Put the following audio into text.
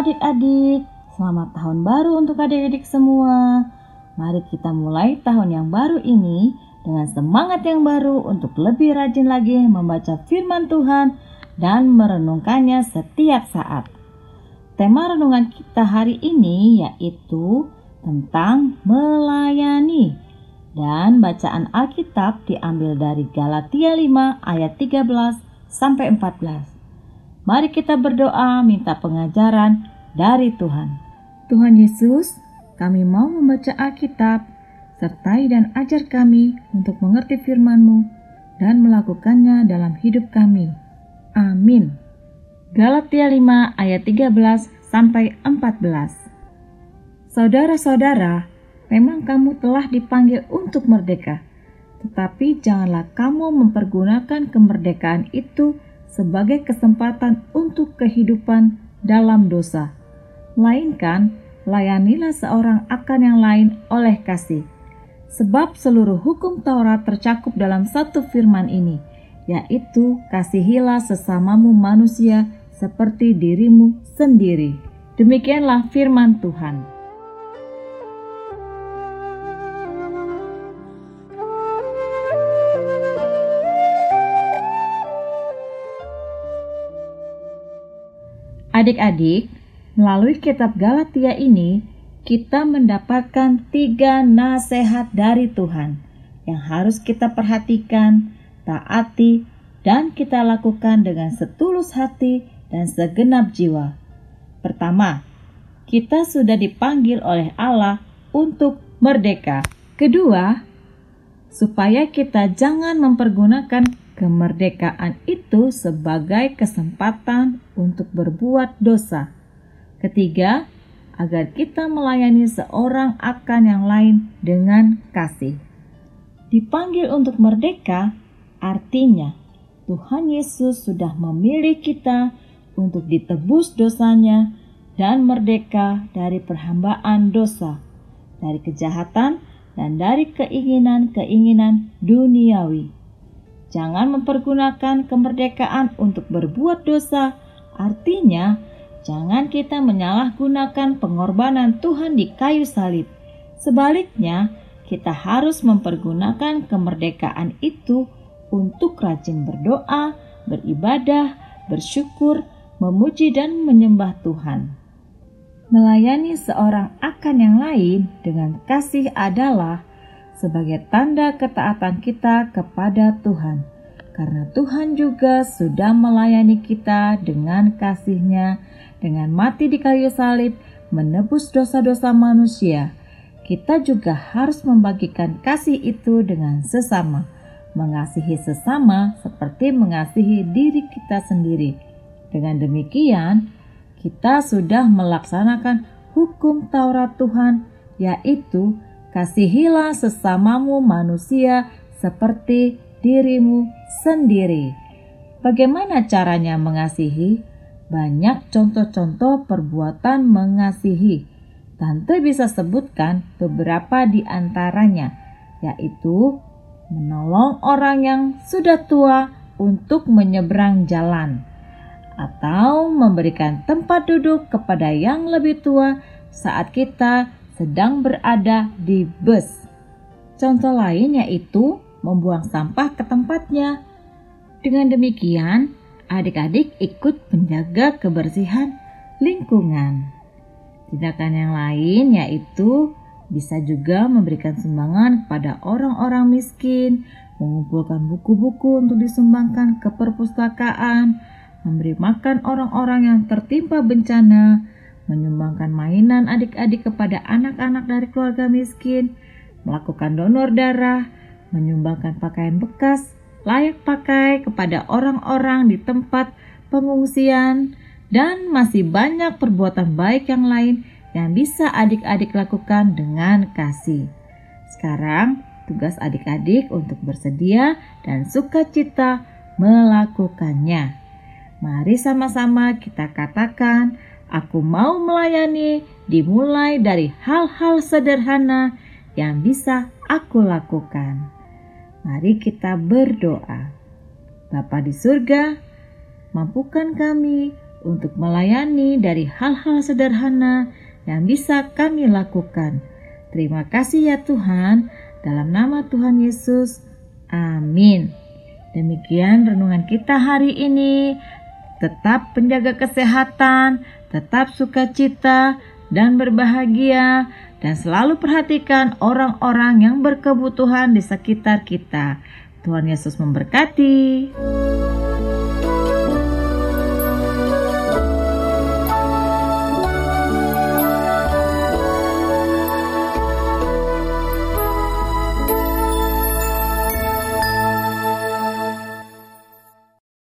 Adik-adik, selamat tahun baru untuk adik-adik semua. Mari kita mulai tahun yang baru ini dengan semangat yang baru untuk lebih rajin lagi membaca firman Tuhan dan merenungkannya setiap saat. Tema renungan kita hari ini yaitu tentang melayani. Dan bacaan Alkitab diambil dari Galatia 5 ayat 13 sampai 14. Mari kita berdoa minta pengajaran dari Tuhan. Tuhan Yesus, kami mau membaca Alkitab, sertai dan ajar kami untuk mengerti firman-Mu dan melakukannya dalam hidup kami. Amin. Galatia 5 ayat 13 sampai 14. Saudara-saudara, memang kamu telah dipanggil untuk merdeka, tetapi janganlah kamu mempergunakan kemerdekaan itu sebagai kesempatan untuk kehidupan dalam dosa. Melainkan, layanilah seorang akan yang lain oleh kasih. Sebab seluruh hukum Taurat tercakup dalam satu firman ini, yaitu kasihilah sesamamu manusia seperti dirimu sendiri. Demikianlah firman Tuhan. Adik-adik, melalui kitab Galatia ini, kita mendapatkan tiga nasihat dari Tuhan yang harus kita perhatikan, taati, dan kita lakukan dengan setulus hati dan segenap jiwa. Pertama, kita sudah dipanggil oleh Allah untuk merdeka. Kedua, supaya kita jangan mempergunakan Kemerdekaan itu sebagai kesempatan untuk berbuat dosa. Ketiga, agar kita melayani seorang akan yang lain dengan kasih. Dipanggil untuk merdeka artinya Tuhan Yesus sudah memilih kita untuk ditebus dosanya dan merdeka dari perhambaan dosa, dari kejahatan, dan dari keinginan-keinginan duniawi. Jangan mempergunakan kemerdekaan untuk berbuat dosa. Artinya, jangan kita menyalahgunakan pengorbanan Tuhan di kayu salib. Sebaliknya, kita harus mempergunakan kemerdekaan itu untuk rajin berdoa, beribadah, bersyukur, memuji, dan menyembah Tuhan. Melayani seorang akan yang lain dengan kasih adalah sebagai tanda ketaatan kita kepada Tuhan. Karena Tuhan juga sudah melayani kita dengan kasihnya, dengan mati di kayu salib, menebus dosa-dosa manusia. Kita juga harus membagikan kasih itu dengan sesama, mengasihi sesama seperti mengasihi diri kita sendiri. Dengan demikian, kita sudah melaksanakan hukum Taurat Tuhan, yaitu Kasihilah sesamamu manusia seperti dirimu sendiri. Bagaimana caranya mengasihi? Banyak contoh-contoh perbuatan mengasihi. Tante bisa sebutkan beberapa di antaranya, yaitu menolong orang yang sudah tua untuk menyeberang jalan, atau memberikan tempat duduk kepada yang lebih tua saat kita sedang berada di bus. Contoh lain yaitu membuang sampah ke tempatnya. Dengan demikian, adik-adik ikut menjaga kebersihan lingkungan. Tindakan yang lain yaitu bisa juga memberikan sumbangan kepada orang-orang miskin, mengumpulkan buku-buku untuk disumbangkan ke perpustakaan, memberi makan orang-orang yang tertimpa bencana, menyumbangkan mainan adik-adik kepada anak-anak dari keluarga miskin, melakukan donor darah, menyumbangkan pakaian bekas layak pakai kepada orang-orang di tempat pengungsian, dan masih banyak perbuatan baik yang lain yang bisa adik-adik lakukan dengan kasih. Sekarang, tugas adik-adik untuk bersedia dan sukacita melakukannya. Mari sama-sama kita katakan, Aku mau melayani dimulai dari hal-hal sederhana yang bisa aku lakukan. Mari kita berdoa. Bapa di surga, mampukan kami untuk melayani dari hal-hal sederhana yang bisa kami lakukan. Terima kasih ya Tuhan, dalam nama Tuhan Yesus. Amin. Demikian renungan kita hari ini. Tetap penjaga kesehatan, tetap sukacita, dan berbahagia, dan selalu perhatikan orang-orang yang berkebutuhan di sekitar kita. Tuhan Yesus memberkati.